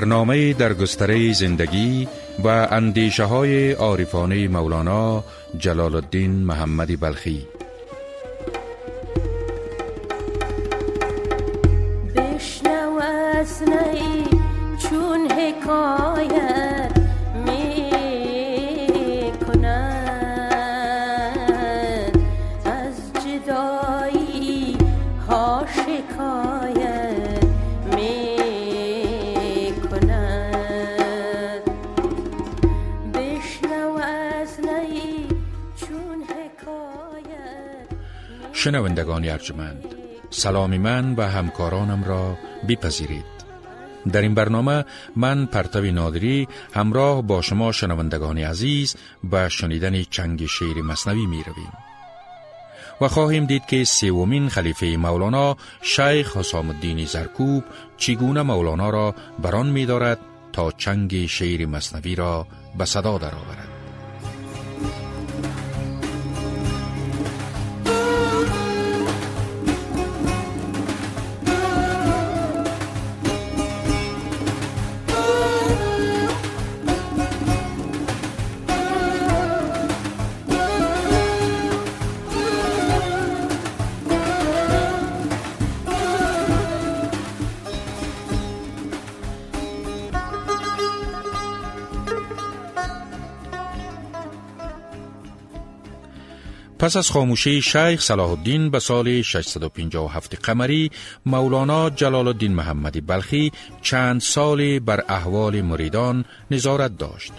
برنامه در گستره زندگی و اندیشه های عارفانه مولانا جلال الدین محمدی بلخی. بشنو چون حکایت شنوندگان ارجمند سلامی من و همکارانم را بپذیرید در این برنامه من پرتوی نادری همراه با شما شنوندگان عزیز به شنیدن چنگ شعر مصنوی می رویم و خواهیم دید که سومین خلیفه مولانا شیخ حسام الدین زرکوب چگونه مولانا را بران می دارد تا چنگ شعر مصنوی را به صدا درآورد. پس از خاموشی شیخ صلاح الدین به سال 657 قمری مولانا جلال الدین محمدی بلخی چند سال بر احوال مریدان نظارت داشت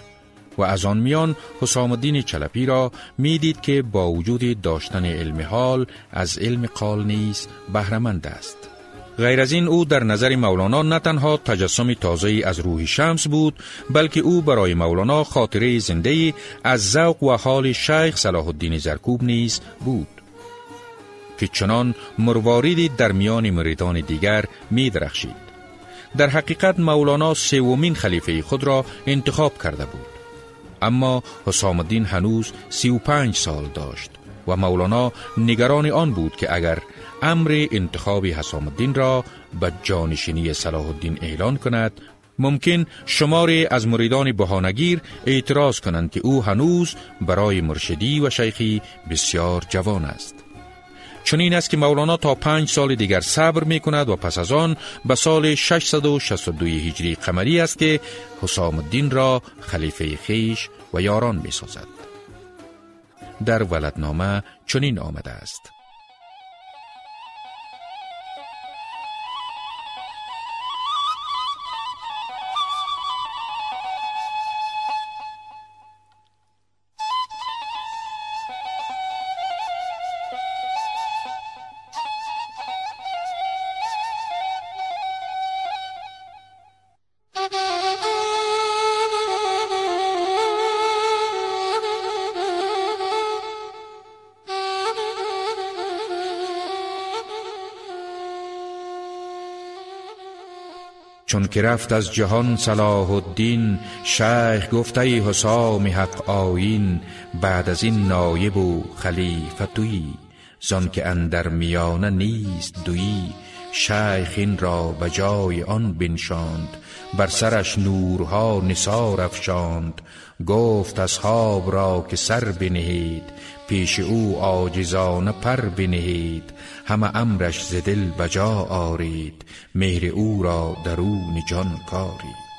و از آن میان حسام الدین چلپی را می‌دید که با وجود داشتن علم حال از علم قال نیز بهرهمند است. غیر از این او در نظر مولانا نه تنها تجسم تازه از روح شمس بود بلکه او برای مولانا خاطره زنده از ذوق و حال شیخ صلاح الدین زرکوب نیز بود. که چنان مرواریدی در میان مریدان دیگر می درخشید. در حقیقت مولانا سومین خلیفه خود را انتخاب کرده بود. اما حسام الدین هنوز سی و پنج سال داشت. و مولانا نگران آن بود که اگر امر انتخاب حسام الدین را به جانشینی صلاح الدین اعلان کند ممکن شماری از مریدان بهانگیر اعتراض کنند که او هنوز برای مرشدی و شیخی بسیار جوان است چون این است که مولانا تا پنج سال دیگر صبر می کند و پس از آن به سال 662 هجری قمری است که حسام الدین را خلیفه خیش و یاران می سازد. در ولدنامه چنین آمده است. چون که رفت از جهان صلاح الدین شیخ گفته حسام حق آین بعد از این نایب و خلیفه توی زان که اندر میانه نیست دوی شیخ این را به جای آن بنشاند بر سرش نورها نثار افشاند. گفت اصحاب را که سر بنهید پیش او عاجزانه پر بنهید. همه امرش ز دل بجا آرید مهر او را درون جان کارید.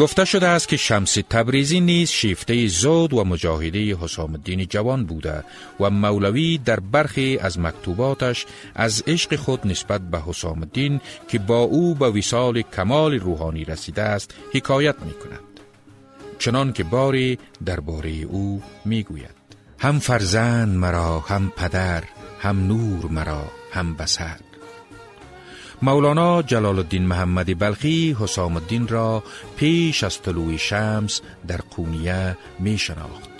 گفته شده است که شمس تبریزی نیز شیفته زود و مجاهده حسام الدین جوان بوده و مولوی در برخی از مکتوباتش از عشق خود نسبت به حسام الدین که با او به وصال کمال روحانی رسیده است حکایت می کند. چنان که باری درباره او می‌گوید هم فرزند مرا هم پدر هم نور مرا هم بسر مولانا جلال الدین محمد بلخی حسام الدین را پیش از طلوع شمس در قونیه می شناخت.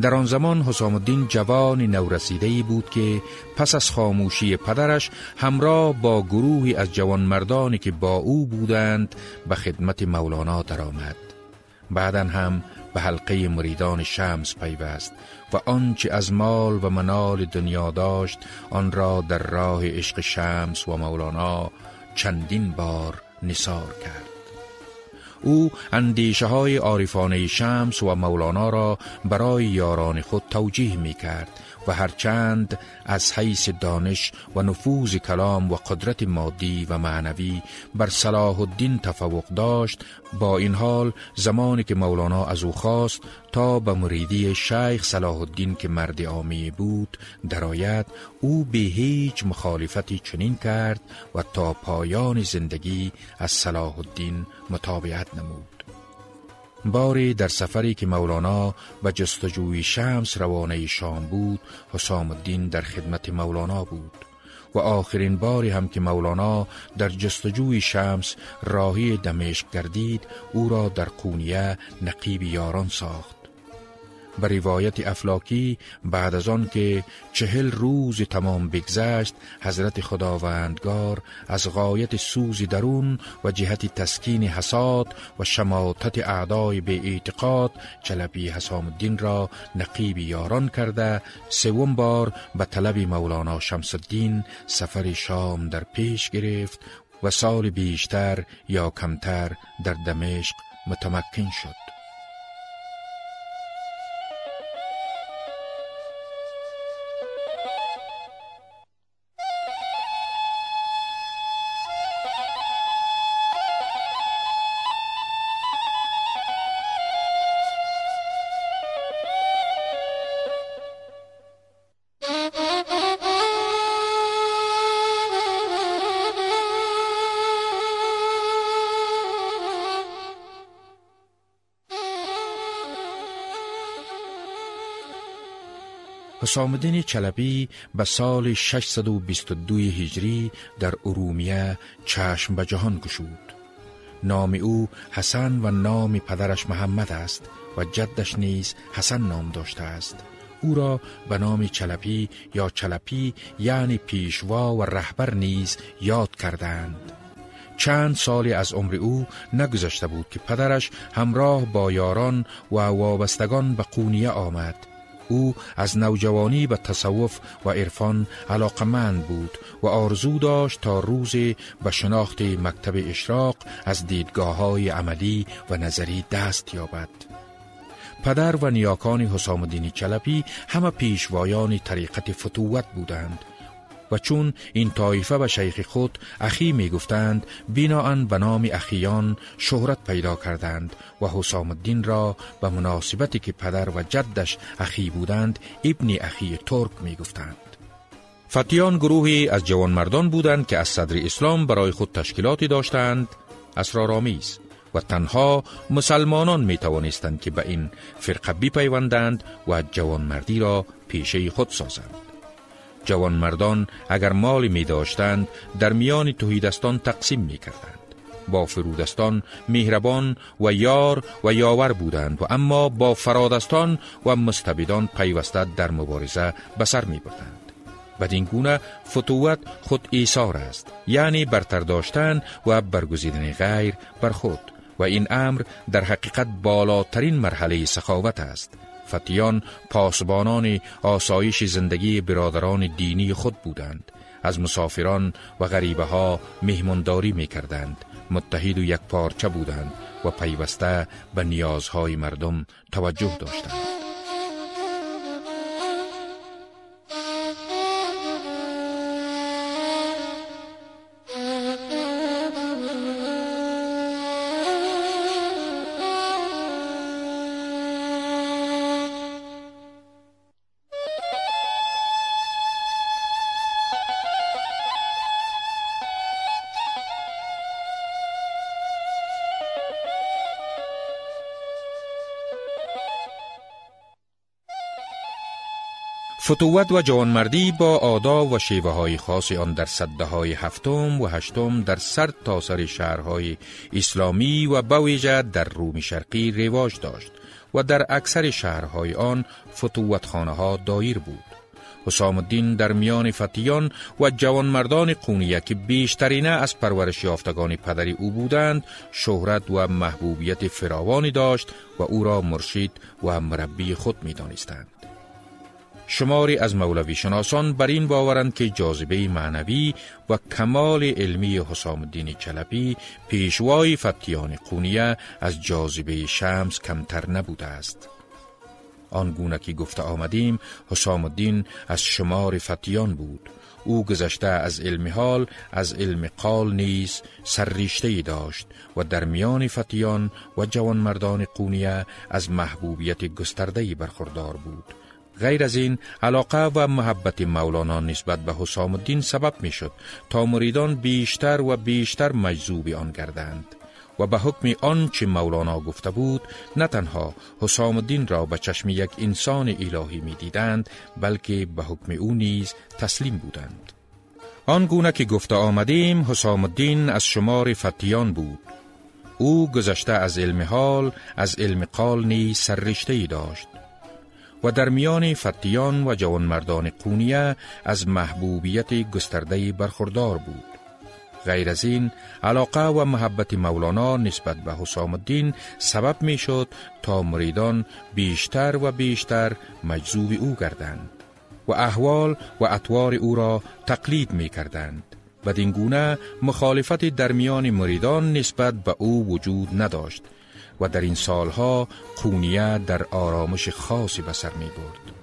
در آن زمان حسام الدین جوان نورسیده بود که پس از خاموشی پدرش همراه با گروهی از جوانمردانی که با او بودند به خدمت مولانا درآمد. بعدا هم به حلقه مریدان شمس پیوست و آنچه از مال و منال دنیا داشت آن را در راه عشق شمس و مولانا چندین بار نثار کرد. او اندیشه های عارفانه شمس و مولانا را برای یاران خود توجیه می کرد و هرچند از حیث دانش و نفوذ کلام و قدرت مادی و معنوی بر صلاح الدین تفوق داشت با این حال زمانی که مولانا از او خواست تا به مریدی شیخ صلاح الدین که مرد عامی بود درآید او به هیچ مخالفتی چنین کرد و تا پایان زندگی از صلاح الدین مطابعت نمود. باری در سفری که مولانا به جستجوی شمس روانه شام بود حسام الدین در خدمت مولانا بود و آخرین باری هم که مولانا در جستجوی شمس راهی دمشق گردید او را در قونیه نقیب یاران ساخت. به روایت افلاکی بعد از آن که چهل روز تمام بگذشت حضرت خداوندگار از غایت سوز درون و جهت تسکین حساد و شماتت اعدای به اعتقاد چلبی حسام الدین را نقیب یاران کرده سوم بار به طلب مولانا شمس الدین سفر شام در پیش گرفت و سال بیشتر یا کمتر در دمشق متمکن شد. حسام الدین چلبی به سال 622 هجری در ارومیه چشم به جهان گشود. نام او حسن و نام پدرش محمد است و جدش نیز حسن نام داشته است. او را به نام چلپی یا چلپی یعنی پیشوا و رهبر نیز یاد کردند. چند سالی از عمر او نگذشته بود که پدرش همراه با یاران و وابستگان به قونیه آمد او از نوجوانی به تصوف و عرفان علاقمند بود و آرزو داشت تا روزی به شناخت مکتب اشراق از دیدگاه های عملی و نظری دست یابد. پدر و نیاکان حسام الدین چلپی همه پیشوایان طریقت فتوت بودند و چون این طایفه به شیخ خود اخی می گفتند بناهن به نام اخیان شهرت پیدا کردند و حسام الدین را به مناسبتی که پدر و جدش اخی بودند ابن اخی ترک می گفتند. فتیان گروهی از جوانمردان بودند که از صدر اسلام برای خود تشکیلاتی داشتند اسرارآمیز و تنها مسلمانان می توانستند که به این فرقه پیوندند و جوانمردی را پیشه خود سازند. جوان مردان اگر مالی می داشتند در میان توهیدستان تقسیم می کردند. با فرودستان مهربان و یار و یاور بودند و اما با فرادستان و مستبدان پیوسته در مبارزه به سر می بردند. بدین گونه فتوت خود ایثار است یعنی برتر داشتن و برگزیدن غیر بر خود و این امر در حقیقت بالاترین مرحله سخاوت است فتیان پاسبانان آسایش زندگی برادران دینی خود بودند. از مسافران و غریبه ها مهمانداری می کردند متحد و یک پارچه بودند و پیوسته به نیازهای مردم توجه داشتند. فتوت و جوانمردی با آداب و شیوه های خاص آن در صده های هفتم و هشتم در سر تا سر شهرهای اسلامی و بویژه در رومی شرقی رواج داشت و در اکثر شهرهای آن فتوت خانه ها دایر بود. حسام الدین در میان فتیان و جوانمردان قونیه که بیشترینه از پرورش یافتگان پدری او بودند شهرت و محبوبیت فراوانی داشت و او را مرشید و مربی خود می دانستند. شماری از مولوی شناسان بر این باورند که جاذبه معنوی و کمال علمی حسام الدین چلبی پیشوای فتیان قونیه از جاذبه شمس کمتر نبوده است. آن گونه که گفته آمدیم حسام الدین از شمار فتیان بود او گذشته از علم حال از علم قال نیز سرریشته داشت و در میان فتیان و جوانمردان قونیه از محبوبیت گسترده برخوردار بود غیر از این علاقه و محبت مولانا نسبت به حسام الدین سبب می شد تا مریدان بیشتر و بیشتر مجذوب آن گردند و به حکم آن چه مولانا گفته بود نه تنها حسام الدین را به چشم یک انسان الهی می دیدند بلکه به حکم او نیز تسلیم بودند. آن گونه که گفته آمدیم حسام الدین از شمار فتیان بود. او گذشته از علم حال از علم قال نیز سررشته ای داشت. و در میان فتیان و جوانمردان قونیه از محبوبیت گسترده برخوردار بود غیر از این علاقه و محبت مولانا نسبت به حسام الدین سبب می شد تا مریدان بیشتر و بیشتر مجذوب او گردند و احوال و اطوار او را تقلید می کردند. بدین گونه مخالفت در میان مریدان نسبت به او وجود نداشت و در این سالها قونیه در آرامش خاصی به سر می برد.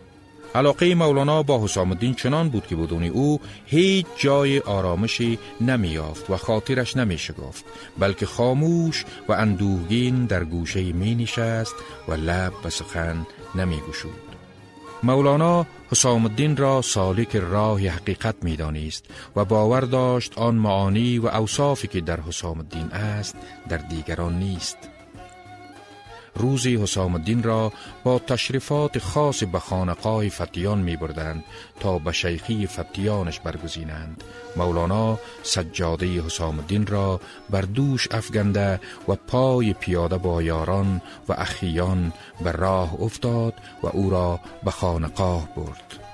علاقه مولانا با حسام الدین چنان بود که بدون او هیچ جای آرامشی نمیافت و خاطرش نمی شگفت بلکه خاموش و اندوهگین در گوشه می نشست و لب به سخن نمی گشود. مولانا حسام الدین را سالک راه حقیقت می دانست و باور داشت آن معانی و اوصافی که در حسام الدین است در دیگران نیست روزی حسام الدین را با تشریفات خاص به خانقاه فتیان می بردند تا به شیخی فتیانش برگزینند. مولانا سجاده حسام الدین را بر دوش افگنده و پای پیاده با یاران و اخیان به راه افتاد و او را به خانقاه برد.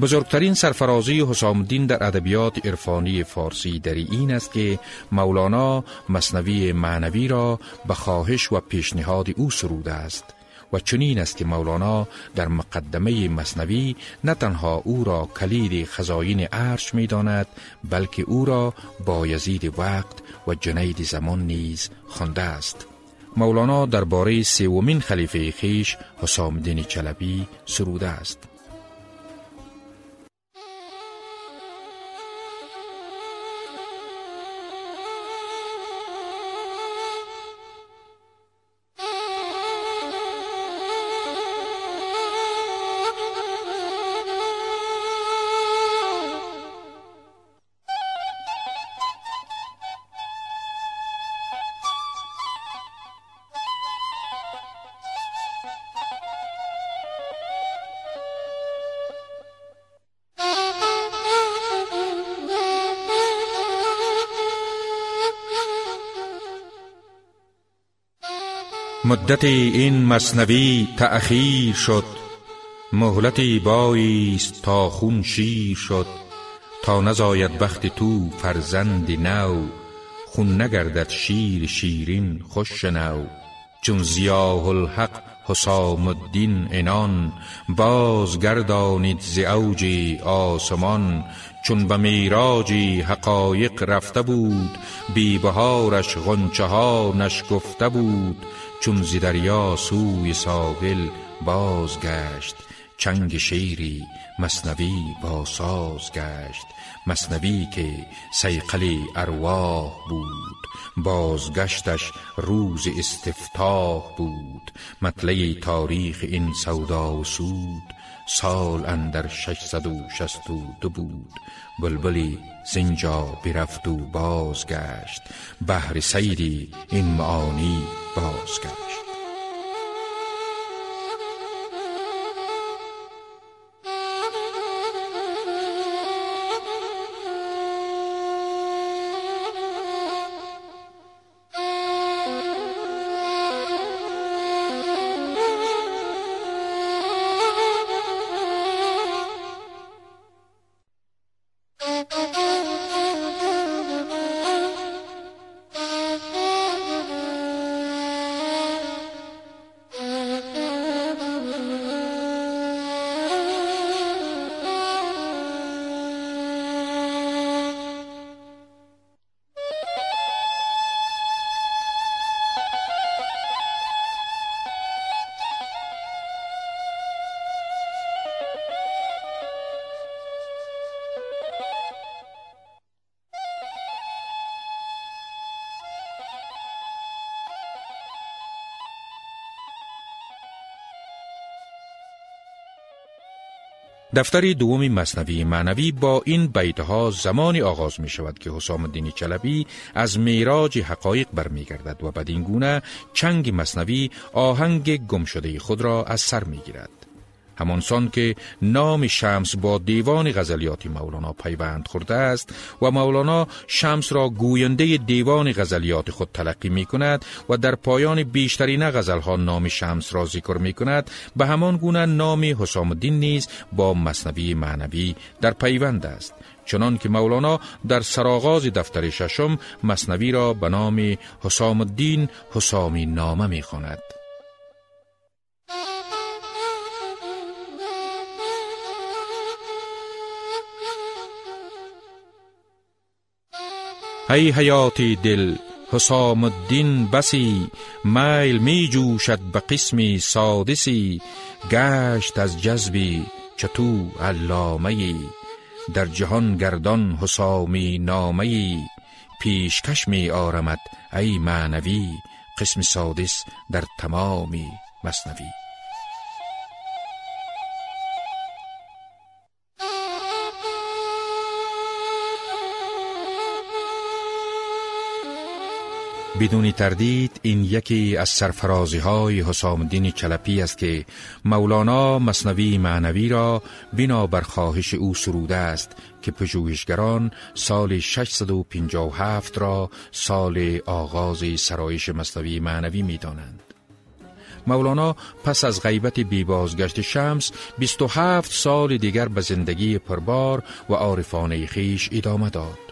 بزرگترین سرفرازی حسام الدین در ادبیات عرفانی فارسی در این است که مولانا مصنوی معنوی را به خواهش و پیشنهاد او سروده است و چنین است که مولانا در مقدمه مصنوی نه تنها او را کلید خزاین عرش می داند بلکه او را با یزید وقت و جنید زمان نیز خوانده است. مولانا درباره سومین خلیفه خیش حسام الدین چلبی سروده است. مدت این مصنوی تأخیر شد. مهلتی بایست تا خون شیر شد. تا نزاید وقت تو فرزند نو. خون نگردد شیر شیرین خوش نو. چون زیاه الحق حسام الدین انان باز گردانید ز اوج آسمان. چون به میراجی حقایق رفته بود بی بهارش غنچه ها نشکفته بود. چون زی دریا سوی ساحل بازگشت چنگ شیری مصنوی با ساز گشت. مصنوی که سیقل ارواح بود بازگشتش روز استفتاح بود. مطلع تاریخ این سودا و سود سال اندر ششصد و شست و دو بود. بلبلی زینجا برفت و بازگشت. بهر سیری این معانی بازگشت. دفتر دوم مصنوی معنوی با این بیتها زمانی آغاز می شود که حسام الدین چلبی از میراج حقایق برمیگردد و بدین گونه چنگ مصنوی آهنگ گمشده خود را از سر می گیرد. همانسان که نام شمس با دیوان غزلیات مولانا پیوند خورده است و مولانا شمس را گوینده دیوان غزلیات خود تلقی می کند و در پایان بیشترین غزلها نام شمس را ذکر می کند به همان گونه نام حسام الدین نیز با مصنوی معنوی در پیوند است چنان که مولانا در سراغاز دفتر ششم مصنوی را به نام حسام الدین حسامی نامه می خواند. ای حیاتی دل حسام الدین بسی میل می جوشد به قسمی سادسی گشت از جذبی چتو علامه در جهان گردان حسامی نامه پیشکش می آرمد ای معنوی قسم سادس در تمامی مصنوی. بدون تردید این یکی از سرفرازی های حسام الدین چلپی است که مولانا مصنوی معنوی را بنا بر خواهش او سروده است که پژوهشگران سال 657 را سال آغاز سرایش مصنوی معنوی می دانند. مولانا پس از غیبت بی بازگشت شمس 27 سال دیگر به زندگی پربار و عارفانه خیش ادامه داد.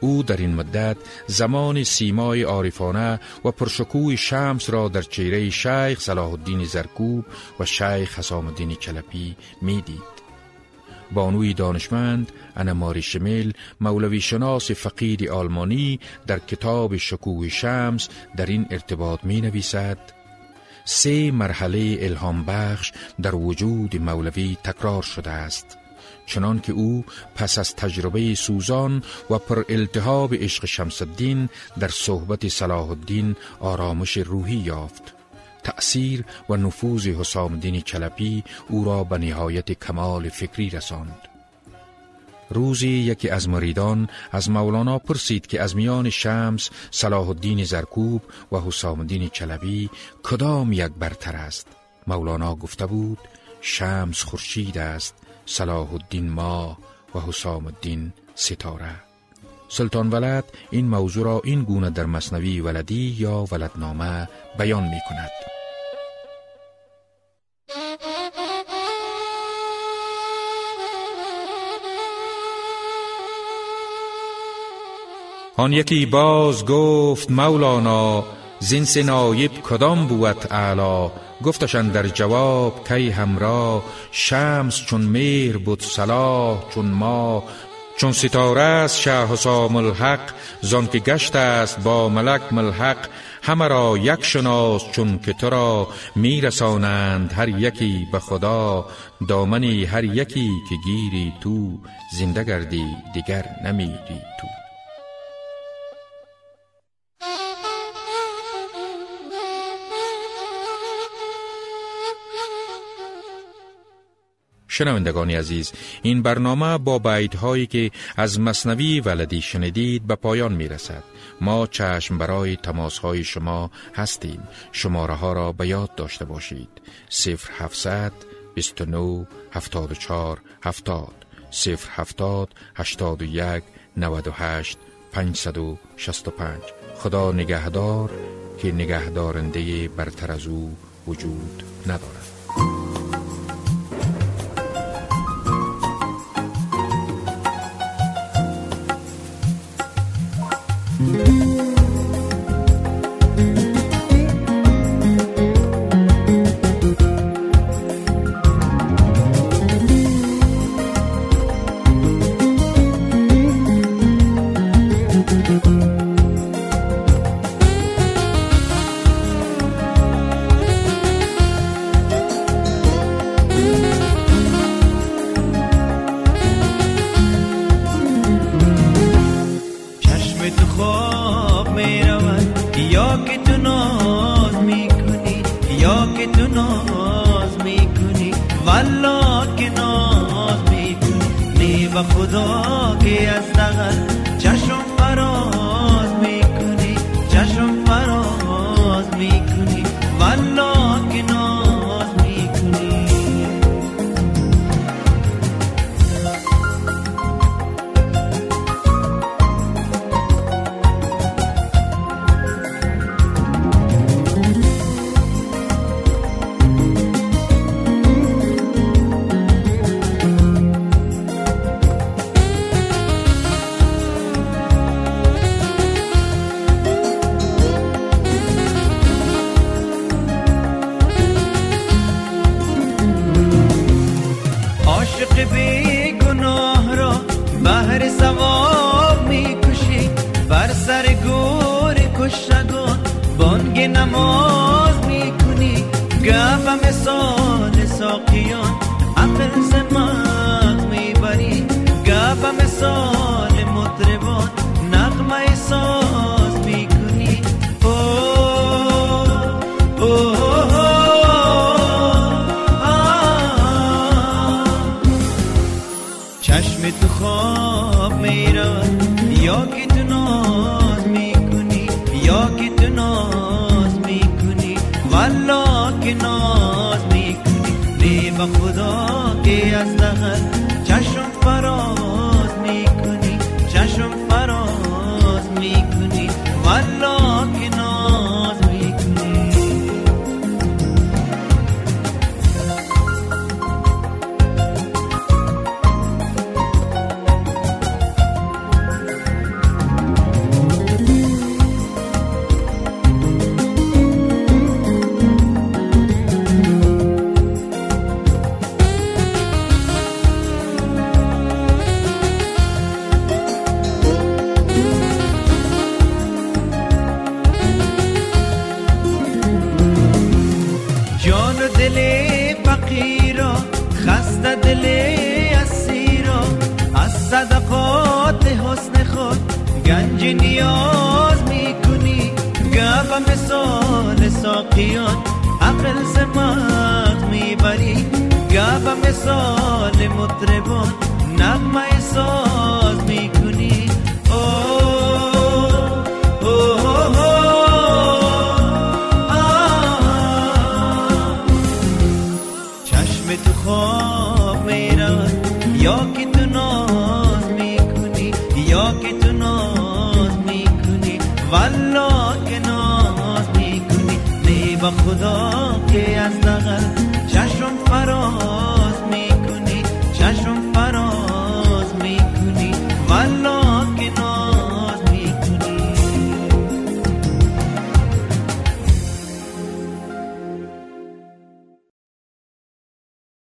او در این مدت زمان سیمای عارفانه و پرشکوی شمس را در چهره شیخ صلاح الدین زرکوب و شیخ حسام الدین کلپی می‌دید. بانوی دانشمند انماری شمیل مولوی شناس فقید آلمانی در کتاب شکوه شمس در این ارتباط می نویسد سه مرحله الهام بخش در وجود مولوی تکرار شده است چنان که او پس از تجربه سوزان و پر التهاب عشق شمس الدین در صحبت صلاح الدین آرامش روحی یافت. تأثیر و نفوذ حسام الدین چلپی او را به نهایت کمال فکری رساند. روزی یکی از مریدان از مولانا پرسید که از میان شمس صلاح الدین زرکوب و حسام الدین چلبی کدام یک برتر است؟ مولانا گفته بود شمس خورشید است. صلاح الدین ما و حسام الدین ستاره. سلطان ولد این موضوع را این گونه در مصنوی ولدی یا ولدنامه بیان می کند آن یکی باز گفت مولانا زین نایب کدام بود اعلا گفتشن در جواب کی همراه؟ شمس چون میر بود صلاح چون ما چون ستاره است شه حسام الحق زان که گشت است با ملک ملحق همه را یک شناس چون که تو را میرسانند هر یکی به خدا دامنی هر یکی که گیری تو زنده گردی دیگر نمیری تو. شنوندگانی عزیز این برنامه با بیت هایی که از مصنوی ولدی شنیدید به پایان می رسد ما چشم برای تماس های شما هستیم. شماره ها را به یاد داشته باشید. 0700 29 74 70 070 81 98 565 خدا نگهدار که نگهدارنده برتر از او وجود ندارد. گفم مثال ساقیان اپل زمق می‌بری. گفم مثال مطربان نغمه ساز می‌کنی. او او چشم تو خواب میرا یا سال مطربان نغمه سال